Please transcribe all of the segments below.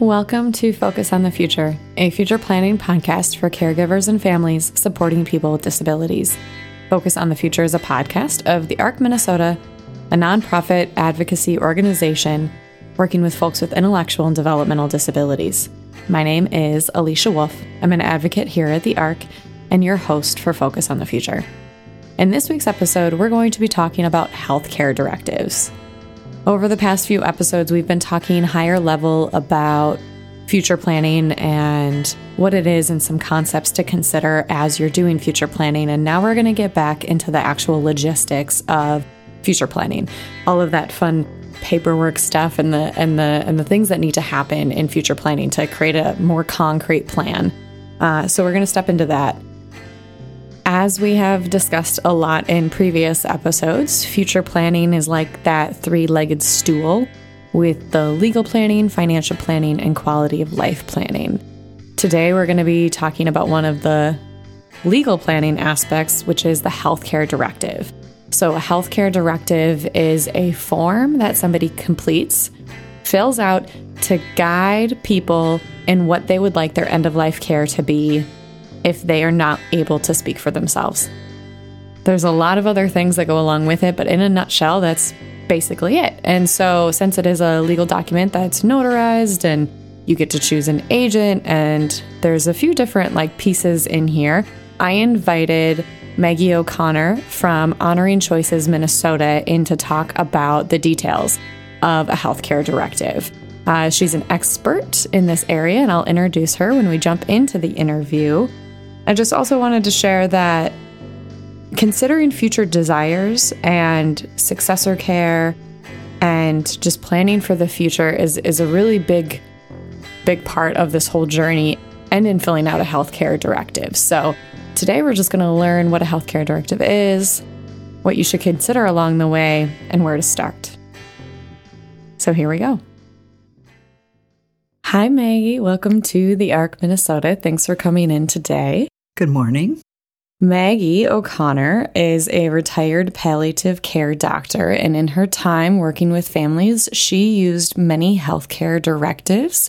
Welcome to Focus on the Future, a future planning podcast for caregivers and families supporting people with disabilities. Focus on the Future is a podcast of the ARC Minnesota, a nonprofit advocacy organization working with folks with intellectual and developmental disabilities. My name is Alicia Wolf. I'm an advocate here at the ARC and your host for Focus on the Future. In this week's episode, we're going to be talking about healthcare directives. Over the past few episodes, we've been talking higher level about future planning and what it is and some concepts to consider as you're doing future planning. And now we're going to get back into the actual logistics of future planning. All of that fun paperwork stuff and the and the and the things that need to happen in future planning to create a more concrete plan. Uh, so we're going to step into that. As we have discussed a lot in previous episodes, future planning is like that three legged stool with the legal planning, financial planning, and quality of life planning. Today, we're going to be talking about one of the legal planning aspects, which is the healthcare directive. So, a healthcare directive is a form that somebody completes, fills out to guide people in what they would like their end of life care to be if they are not able to speak for themselves. There's a lot of other things that go along with it, but in a nutshell, that's basically it. And so, since it is a legal document that's notarized and you get to choose an agent, and there's a few different like pieces in here, I invited Maggie O'Connor from Honoring Choices Minnesota in to talk about the details of a healthcare directive. Uh, she's an expert in this area, and I'll introduce her when we jump into the interview. I just also wanted to share that considering future desires and successor care and just planning for the future is, is a really big, big part of this whole journey and in filling out a healthcare directive. So, today we're just going to learn what a healthcare directive is, what you should consider along the way, and where to start. So, here we go. Hi, Maggie. Welcome to the ARC Minnesota. Thanks for coming in today. Good morning. Maggie O'Connor is a retired palliative care doctor, and in her time working with families, she used many healthcare directives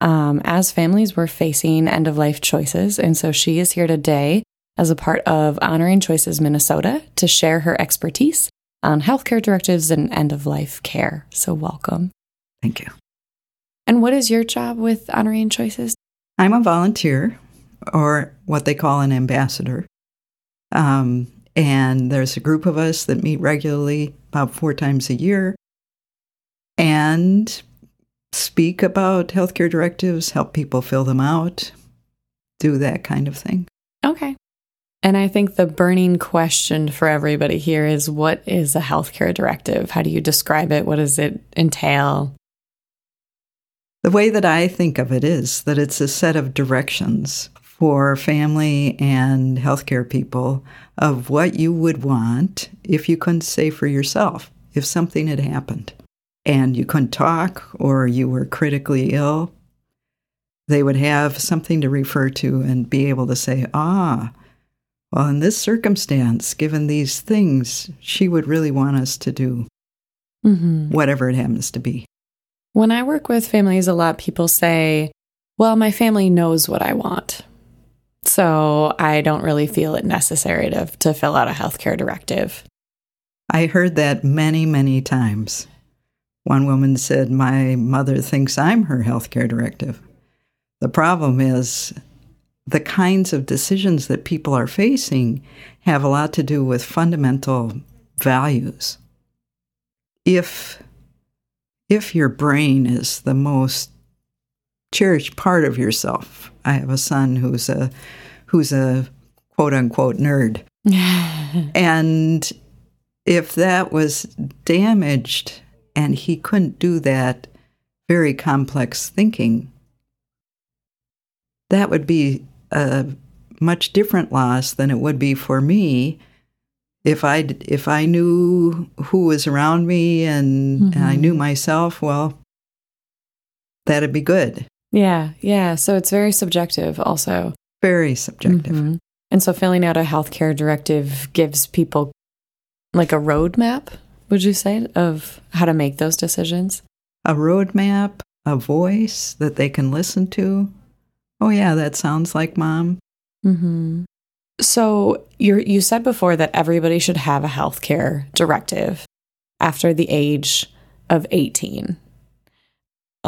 um, as families were facing end of life choices. And so she is here today as a part of Honoring Choices Minnesota to share her expertise on healthcare directives and end of life care. So, welcome. Thank you. And what is your job with Honoring Choices? I'm a volunteer or what they call an ambassador. Um, and there's a group of us that meet regularly about four times a year and speak about healthcare directives, help people fill them out, do that kind of thing. Okay. And I think the burning question for everybody here is what is a healthcare directive? How do you describe it? What does it entail? The way that I think of it is that it's a set of directions for family and healthcare people of what you would want if you couldn't say for yourself if something had happened and you couldn't talk or you were critically ill. They would have something to refer to and be able to say, ah, well, in this circumstance, given these things, she would really want us to do mm-hmm. whatever it happens to be. When I work with families, a lot people say, well, my family knows what I want. So I don't really feel it necessary to, to fill out a healthcare directive. I heard that many, many times. One woman said, My mother thinks I'm her healthcare directive. The problem is the kinds of decisions that people are facing have a lot to do with fundamental values. If if your brain is the most cherished part of yourself. I have a son who's a who's a quote unquote nerd. and if that was damaged and he couldn't do that very complex thinking, that would be a much different loss than it would be for me if I if I knew who was around me and, mm-hmm. and I knew mm-hmm. myself. Well, that'd be good. Yeah, yeah. So it's very subjective, also. Very subjective. Mm-hmm. And so filling out a healthcare directive gives people like a roadmap, would you say, of how to make those decisions? A roadmap, a voice that they can listen to. Oh, yeah, that sounds like mom. Mm-hmm. So you you said before that everybody should have a healthcare directive after the age of 18.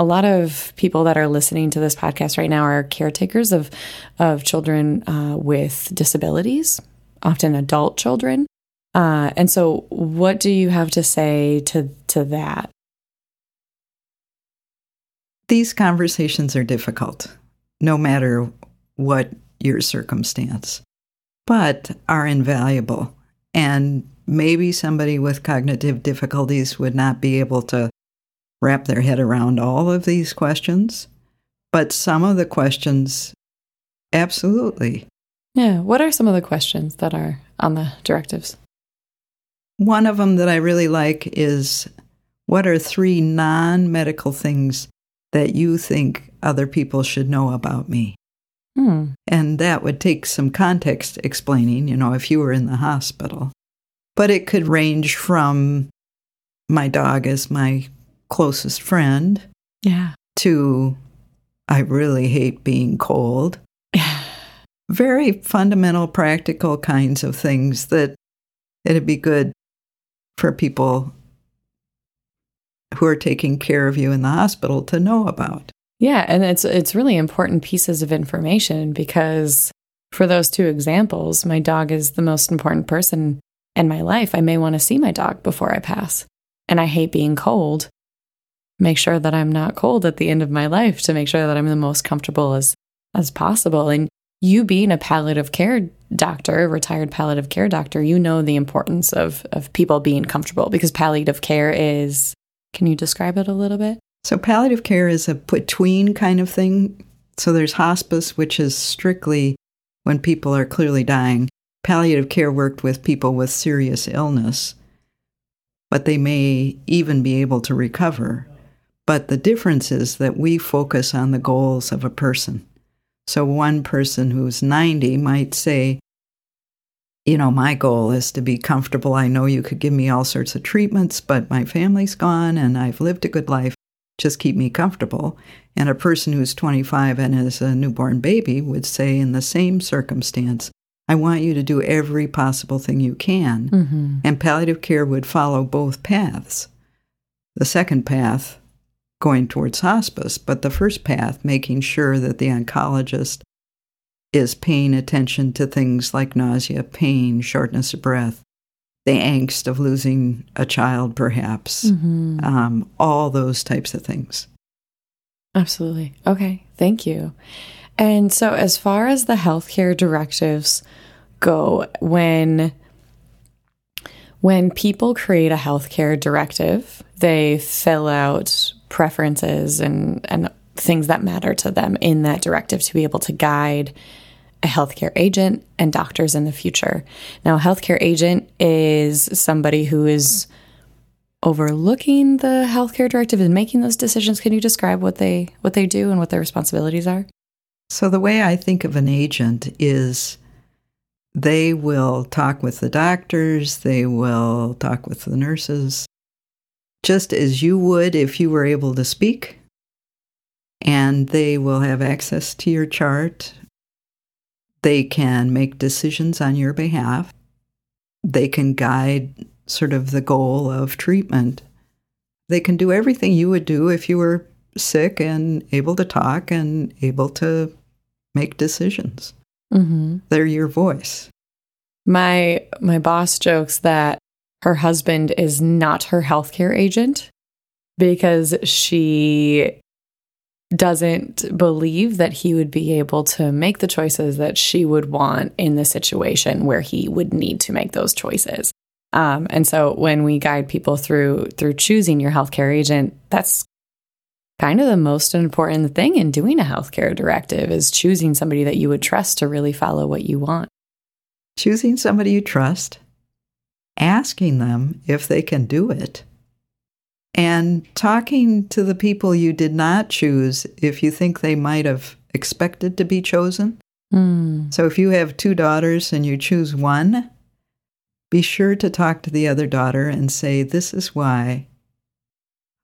A lot of people that are listening to this podcast right now are caretakers of of children uh, with disabilities, often adult children. Uh, and so, what do you have to say to to that? These conversations are difficult, no matter what your circumstance but are invaluable. And maybe somebody with cognitive difficulties would not be able to wrap their head around all of these questions, but some of the questions, absolutely. Yeah. What are some of the questions that are on the directives? One of them that I really like is what are three non medical things that you think other people should know about me? Hmm. And that would take some context explaining, you know, if you were in the hospital. But it could range from my dog is my closest friend. Yeah. To I really hate being cold. Very fundamental, practical kinds of things that it'd be good for people who are taking care of you in the hospital to know about. Yeah, and it's it's really important pieces of information because for those two examples, my dog is the most important person in my life. I may want to see my dog before I pass. And I hate being cold. Make sure that I'm not cold at the end of my life to make sure that I'm the most comfortable as as possible. And you being a palliative care doctor, retired palliative care doctor, you know the importance of of people being comfortable because palliative care is can you describe it a little bit? So, palliative care is a between kind of thing. So, there's hospice, which is strictly when people are clearly dying. Palliative care worked with people with serious illness, but they may even be able to recover. But the difference is that we focus on the goals of a person. So, one person who's 90 might say, you know, my goal is to be comfortable. I know you could give me all sorts of treatments, but my family's gone and I've lived a good life just keep me comfortable. And a person who's 25 and is a newborn baby would say, in the same circumstance, I want you to do every possible thing you can. Mm-hmm. And palliative care would follow both paths. The second path, going towards hospice, but the first path, making sure that the oncologist is paying attention to things like nausea, pain, shortness of breath, the angst of losing a child, perhaps, mm-hmm. um, all those types of things. Absolutely. Okay. Thank you. And so, as far as the healthcare directives go, when when people create a healthcare directive, they fill out preferences and, and things that matter to them in that directive to be able to guide a healthcare agent and doctors in the future. Now, a healthcare agent is somebody who is overlooking the healthcare directive and making those decisions. Can you describe what they what they do and what their responsibilities are? So the way I think of an agent is they will talk with the doctors, they will talk with the nurses, just as you would if you were able to speak. And they will have access to your chart they can make decisions on your behalf. They can guide sort of the goal of treatment. They can do everything you would do if you were sick and able to talk and able to make decisions. Mm-hmm. They're your voice. My my boss jokes that her husband is not her healthcare agent because she doesn't believe that he would be able to make the choices that she would want in the situation where he would need to make those choices. Um, and so when we guide people through through choosing your healthcare agent, that's kind of the most important thing in doing a healthcare directive is choosing somebody that you would trust to really follow what you want. Choosing somebody you trust, asking them if they can do it, and talking to the people you did not choose if you think they might have expected to be chosen. Mm. So if you have two daughters and you choose one, be sure to talk to the other daughter and say, This is why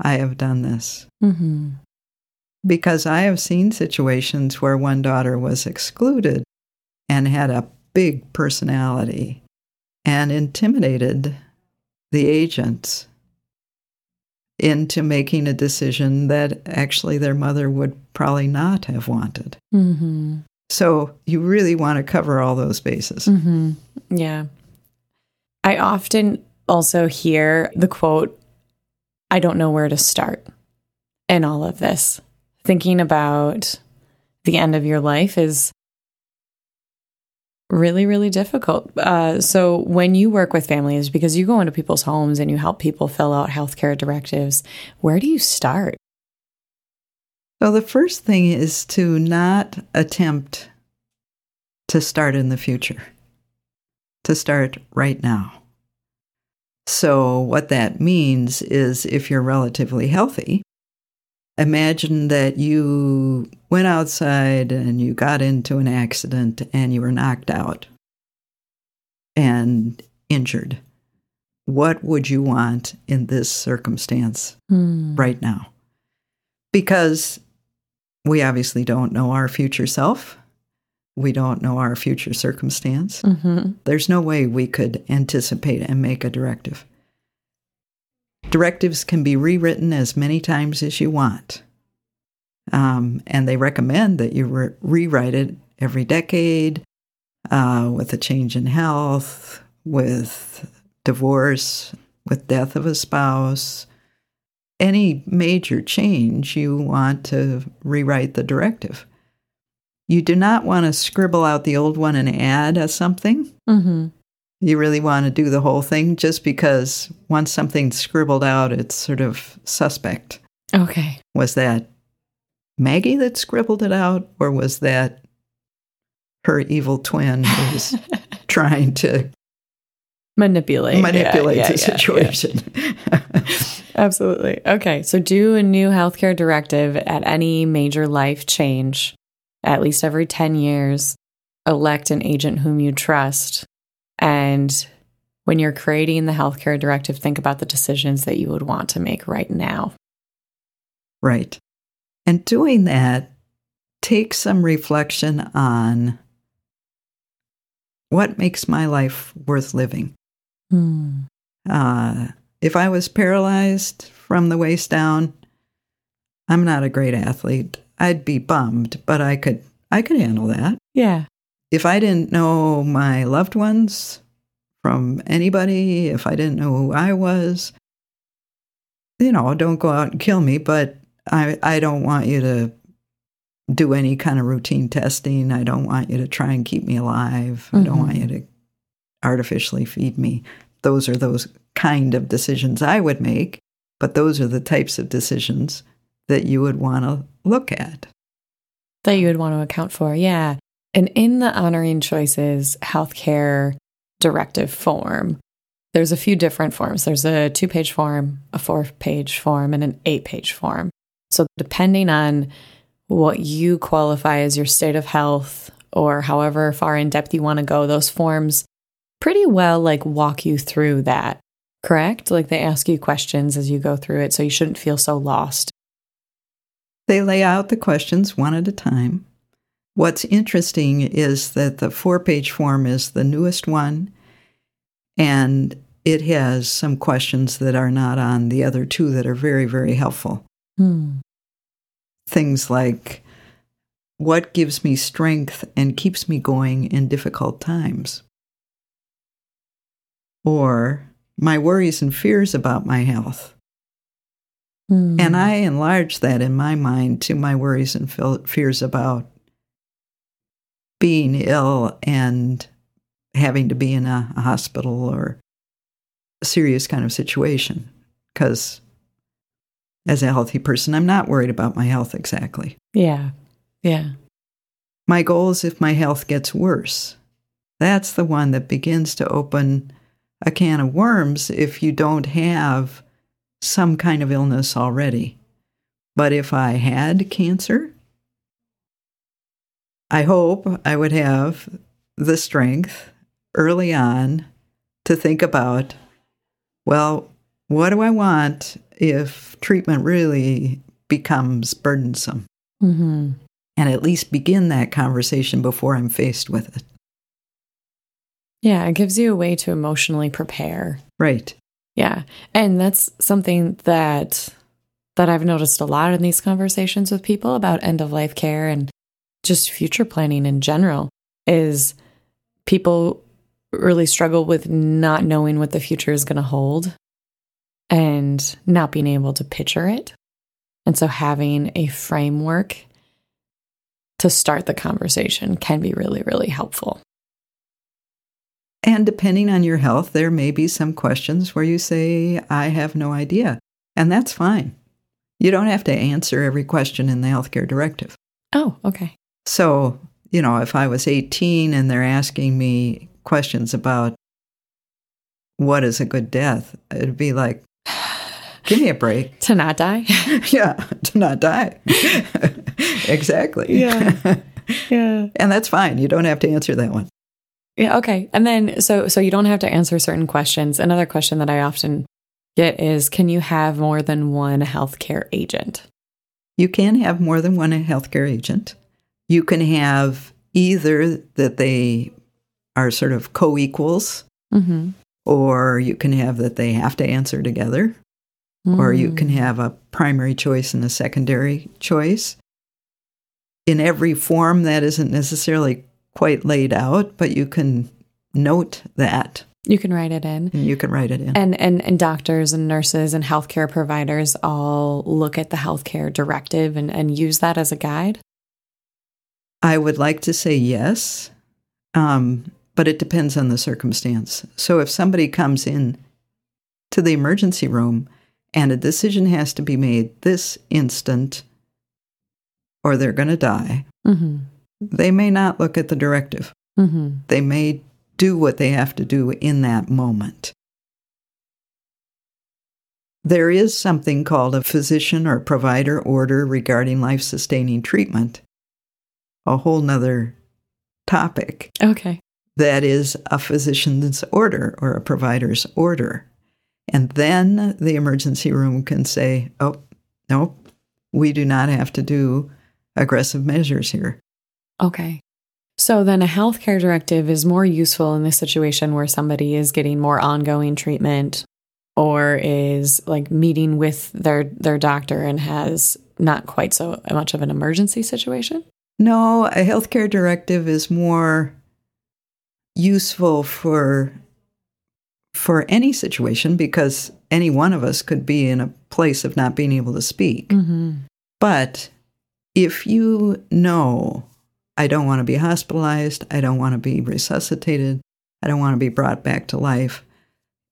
I have done this. Mm-hmm. because I have seen situations where one daughter was excluded and had a big personality and intimidated the agents into making a decision that actually their mother would probably not have wanted. Mm-hmm. So you really want to cover all those bases. Mm-hmm. Yeah. I often also hear the quote, I don't know where to start in all of this. Thinking about the end of your life is really, really difficult. Uh, so, when you work with families, because you go into people's homes and you help people fill out healthcare directives, where do you start? So, the first thing is to not attempt to start in the future, to start right now. So, what that means is if you're relatively healthy, imagine that you went outside and you got into an accident and you were knocked out and injured. What would you want in this circumstance Hmm. right now? Because we obviously don't know our future self. We don't know our future circumstance. Mm-hmm. There's no way we could anticipate and make a directive. Directives can be rewritten as many times as you want. Um, and they recommend that you re- rewrite it every decade uh, with a change in health, with divorce, with death of a spouse. Any major change, you want to rewrite the directive. You do not want to scribble out the old one and add a something. Mm-hmm. You really want to do the whole thing just because once something's scribbled out, it's sort of suspect. Okay. Was that Maggie that scribbled it out, or was that her evil twin who was trying to Manipulate. Manipulate yeah, the yeah, yeah. situation? Absolutely. Okay. So do a new healthcare directive at any major life change at least every 10 years. Elect an agent whom you trust. And when you're creating the healthcare directive, think about the decisions that you would want to make right now. right. And doing that takes some reflection on what makes my life worth living. Hmm. Uh, if I was paralyzed from the waist down, I'm not a great athlete. I'd be bummed, but I could I could handle that. Yeah. If I didn't know my loved ones from anybody, if I didn't know who I was, you know, don't go out and kill me, but I I don't want you to do any kind of routine testing. I don't want you to try and keep me alive. I don't want mm-hmm. you to artificially feed me. Those are those kind of decisions I would make, but those are the types of decisions that you would want to look at. That you would want to account for. Yeah. And in the honoring choices healthcare directive form, there's a few different forms. There's a two page form, a four page form, and an eight page form. So, depending on what you qualify as your state of health or however far in depth you want to go, those forms pretty well like walk you through that, correct? Like they ask you questions as you go through it. So, you shouldn't feel so lost. They lay out the questions one at a time. What's interesting is that the four page form is the newest one, and it has some questions that are not on the other two that are very, very helpful. Hmm. Things like what gives me strength and keeps me going in difficult times? Or my worries and fears about my health. Hmm. And I enlarge that in my mind to my worries and fears about being ill and having to be in a, a hospital or a serious kind of situation. Because as a healthy person, I'm not worried about my health exactly. Yeah. Yeah. My goal is if my health gets worse. That's the one that begins to open a can of worms if you don't have some kind of illness already. But if I had cancer, I hope I would have the strength early on to think about well, what do I want if treatment really becomes burdensome? Mm-hmm. and at least begin that conversation before I'm faced with it. Yeah, it gives you a way to emotionally prepare. Right. Yeah. And that's something that that I've noticed a lot in these conversations with people about end of life care and just future planning in general is people really struggle with not knowing what the future is going to hold and not being able to picture it. And so having a framework to start the conversation can be really, really helpful. And depending on your health, there may be some questions where you say, I have no idea. And that's fine. You don't have to answer every question in the healthcare directive. Oh, okay. So, you know, if I was 18 and they're asking me questions about what is a good death, it'd be like, give me a break. To not die? yeah, to not die. exactly. Yeah. yeah. And that's fine. You don't have to answer that one. Yeah, okay. And then so so you don't have to answer certain questions. Another question that I often get is can you have more than one healthcare agent? You can have more than one healthcare agent. You can have either that they are sort of co equals, Mm-hmm. or you can have that they have to answer together, or you Mm. can have a primary choice and a secondary choice. In every form, that isn't necessarily quite laid out, but you can note that You can write it in. and you can write it in. And, and and doctors and nurses and healthcare providers all look at the healthcare directive and, and use that as a guide. I would like to say yes, um, but it depends on the circumstance. So if somebody comes in to the emergency room and a decision has to be made this instant or they're going to die, Mm-hmm. they may not look at the directive. Mm-hmm. They may do what they have to do in that moment. There is something called a physician or provider order regarding life sustaining treatment, a whole nother topic. Okay. That is a physician's order or a provider's order. And then the emergency room can say, oh, nope, we do not have to do aggressive measures here. Okay. So then a healthcare directive is more useful in this situation where somebody is getting more ongoing treatment or is like meeting with their their doctor and has not quite so much of an emergency situation. No, a healthcare directive is more useful for for any situation because any one of us could be in a place of not being able to speak. Mm-hmm. But if you know, I don't want to be hospitalized, I don't want to be resuscitated, I don't want to be brought back to life,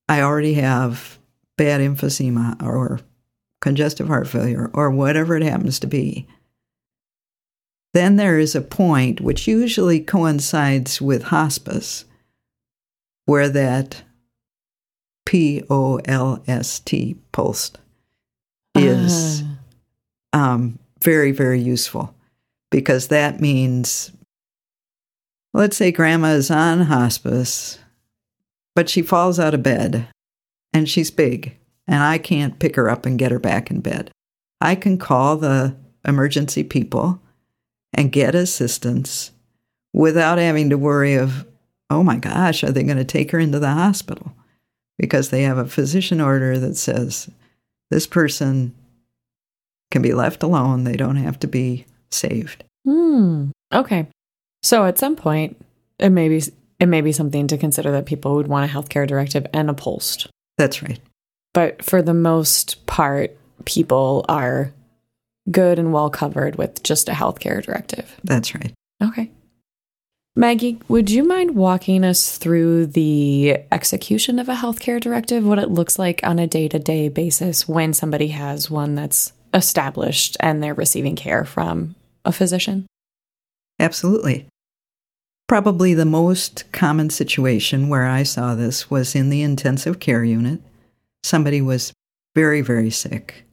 I already have bad emphysema or congestive heart failure or whatever it happens to be. Then there is a point which usually coincides with hospice where that P O L S T post is Ah. um, very, very useful because that means, let's say grandma is on hospice, but she falls out of bed and she's big, and I can't pick her up and get her back in bed. I can call the emergency people and get assistance without having to worry of, oh my gosh, are they going to take her into the hospital? Because they have a physician order that says this person can be left alone. They don't have to be saved. Hmm. Okay. So at some point, it may be it may be something to consider that people would want a healthcare directive and a post. That's right. But for the most part, people are good and well covered with just a healthcare directive. That's right. Okay. Maggie, would you mind walking us through the execution of a healthcare directive, what it looks like on a day to day basis when somebody has one that's established and they're receiving care from a physician? Absolutely. Probably the most common situation where I saw this was in the intensive care unit. Somebody was very, very sick.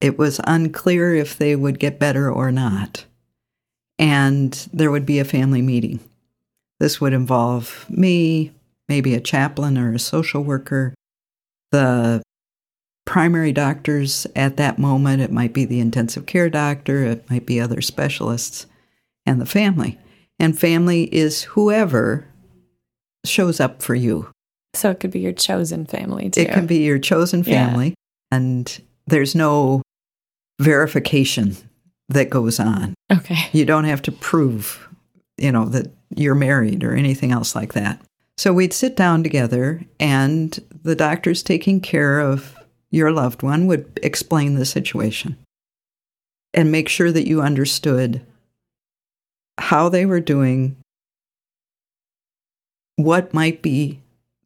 It was unclear if they would get better or not. And there would be a family meeting. This would involve me, maybe a chaplain or a social worker, the primary doctors at that moment. It might be the intensive care doctor, it might be other specialists, and the family. And family is whoever shows up for you. So it could be your chosen family too. It can be your chosen family, yeah. and there's no verification that goes on. Okay. You don't have to prove, you know, that you're married or anything else like that. So we'd sit down together, and the doctors taking care of your loved one would explain the situation and make sure that you understood how they were doing, what might be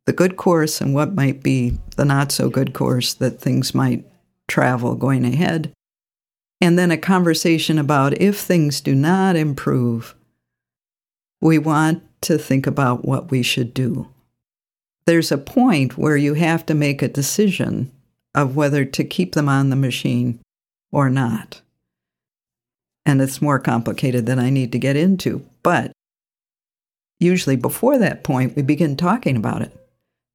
the good course and what might be the not so good course that things might travel going ahead. And then a conversation about if things do not improve, we want to think about what we should do. There's a point where you have to make a decision of whether to keep them on the machine or not. And it's more complicated than I need to get into. But usually before that point, we begin talking about it.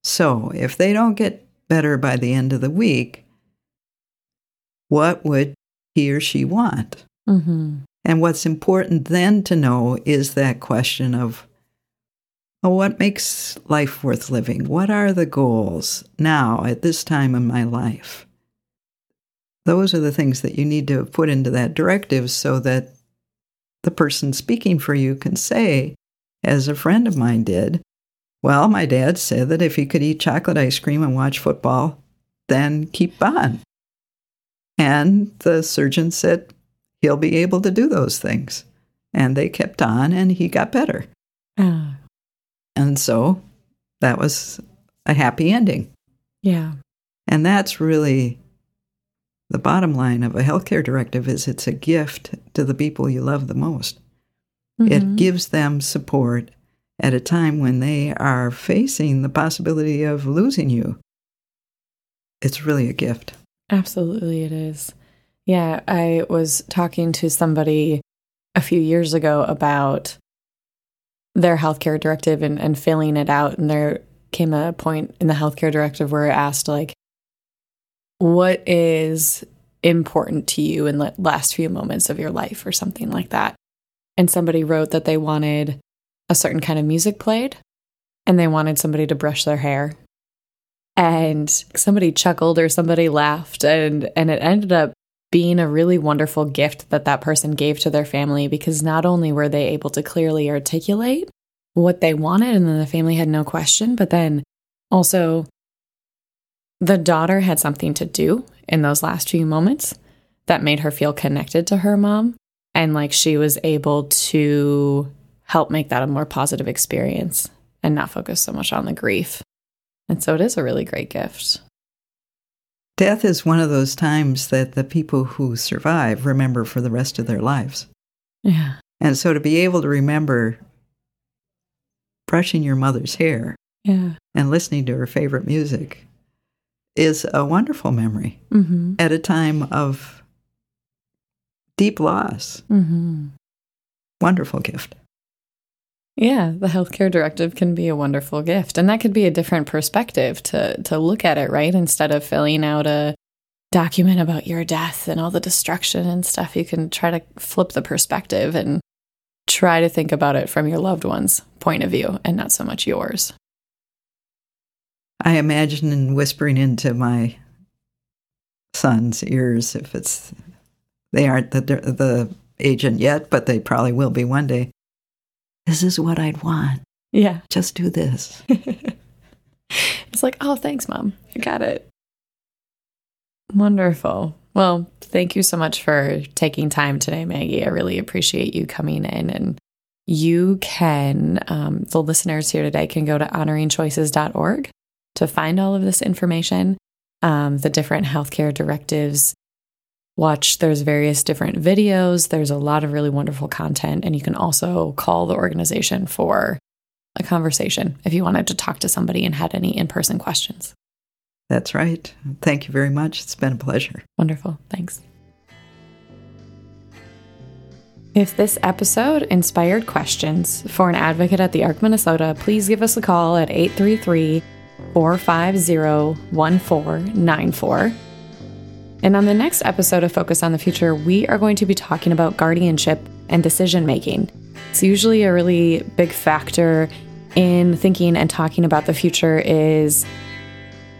So if they don't get better by the end of the week, what would he or she want? Mm-hmm. And what's important then to know is that question of well, what makes life worth living? What are the goals now at this time in my life? Those are the things that you need to put into that directive so that the person speaking for you can say, as a friend of mine did, well, my dad said that if he could eat chocolate ice cream and watch football, then keep on. And the surgeon said he'll be able to do those things. And they kept on, and he got better. Uh. And so that was a happy ending. Yeah. And that's really the bottom line of a healthcare directive is it's a gift to the people you love the most. Mm-hmm. It gives them support at a time when they are facing the possibility of losing you. It's really a gift. Absolutely, it is. Yeah, I was talking to somebody a few years ago about their healthcare directive and, and filling it out. And there came a point in the healthcare directive where it asked, like, what is important to you in the last few moments of your life or something like that? And somebody wrote that they wanted a certain kind of music played and they wanted somebody to brush their hair. And somebody chuckled or somebody laughed and and it ended up being a really wonderful gift that that person gave to their family because not only were they able to clearly articulate what they wanted and then the family had no question, but then also the daughter had something to do in those last few moments that made her feel connected to her mom and like she was able to help make that a more positive experience and not focus so much on the grief. And so it is a really great gift. Death is one of those times that the people who survive remember for the rest of their lives. Yeah. And so to be able to remember brushing your mother's hair yeah. and listening to her favorite music is a wonderful memory mm-hmm. at a time of deep loss. Mm-hmm. Wonderful gift. Yeah, the healthcare directive can be a wonderful gift. And that could be a different perspective to to look at it, right? Instead of filling out a document about your death and all the destruction and stuff, you can try to flip the perspective and try to think about it from your loved one's point of view and not so much yours. I imagine in whispering into my son's ears if it's they aren't the the agent yet, but they probably will be one day this is what I'd want. Yeah. Just do this. it's like, oh, thanks, mom. I got it. Wonderful. Well, thank you so much for taking time today, Maggie. I really appreciate you coming in. And you can, um, the listeners here today can go to honoringchoices.org to find all of this information, um, the different healthcare directives watch there's various different videos. There's a lot of really wonderful content and you can also call the organization for a conversation if you wanted to talk to somebody and had any in-person questions. That's right. Thank you very much. It's been a pleasure. Wonderful. Thanks. If this episode inspired questions for an advocate at the ARC Minnesota, please give us a call at 833 450 1494 And on the next episode of Focus on the Future, we are going to be talking about guardianship and decision making. It's usually a really big factor in thinking and talking about the future is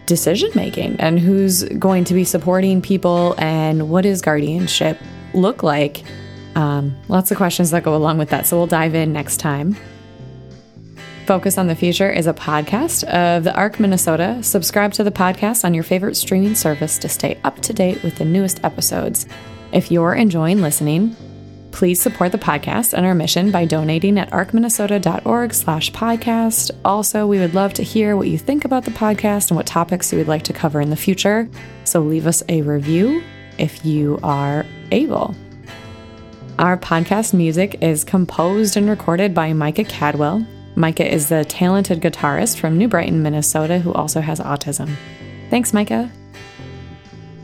decision making and who's going to be supporting people and what does guardianship look like. Um, lots of questions that go along with that. So we'll dive in next time. Focus on the Future is a podcast of the ARC Minnesota. Subscribe to the podcast on your favorite streaming service to stay up to date with the newest episodes. If you're enjoying listening, please support the podcast and our mission by donating at arcminnesota.org slash podcast. Also, we would love to hear what you think about the podcast and what topics you would like to cover in the future. So leave us a review if you are able. Our podcast music is composed and recorded by Micah Cadwell. Micah is the talented guitarist from New Brighton, Minnesota, who also has autism. Thanks, Micah.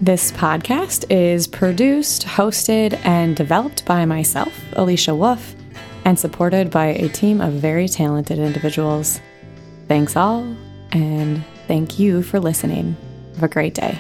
This podcast is produced, hosted, and developed by myself, Alicia Wolf, and supported by a team of very talented individuals. Thanks all, and thank you for listening. Have a great day.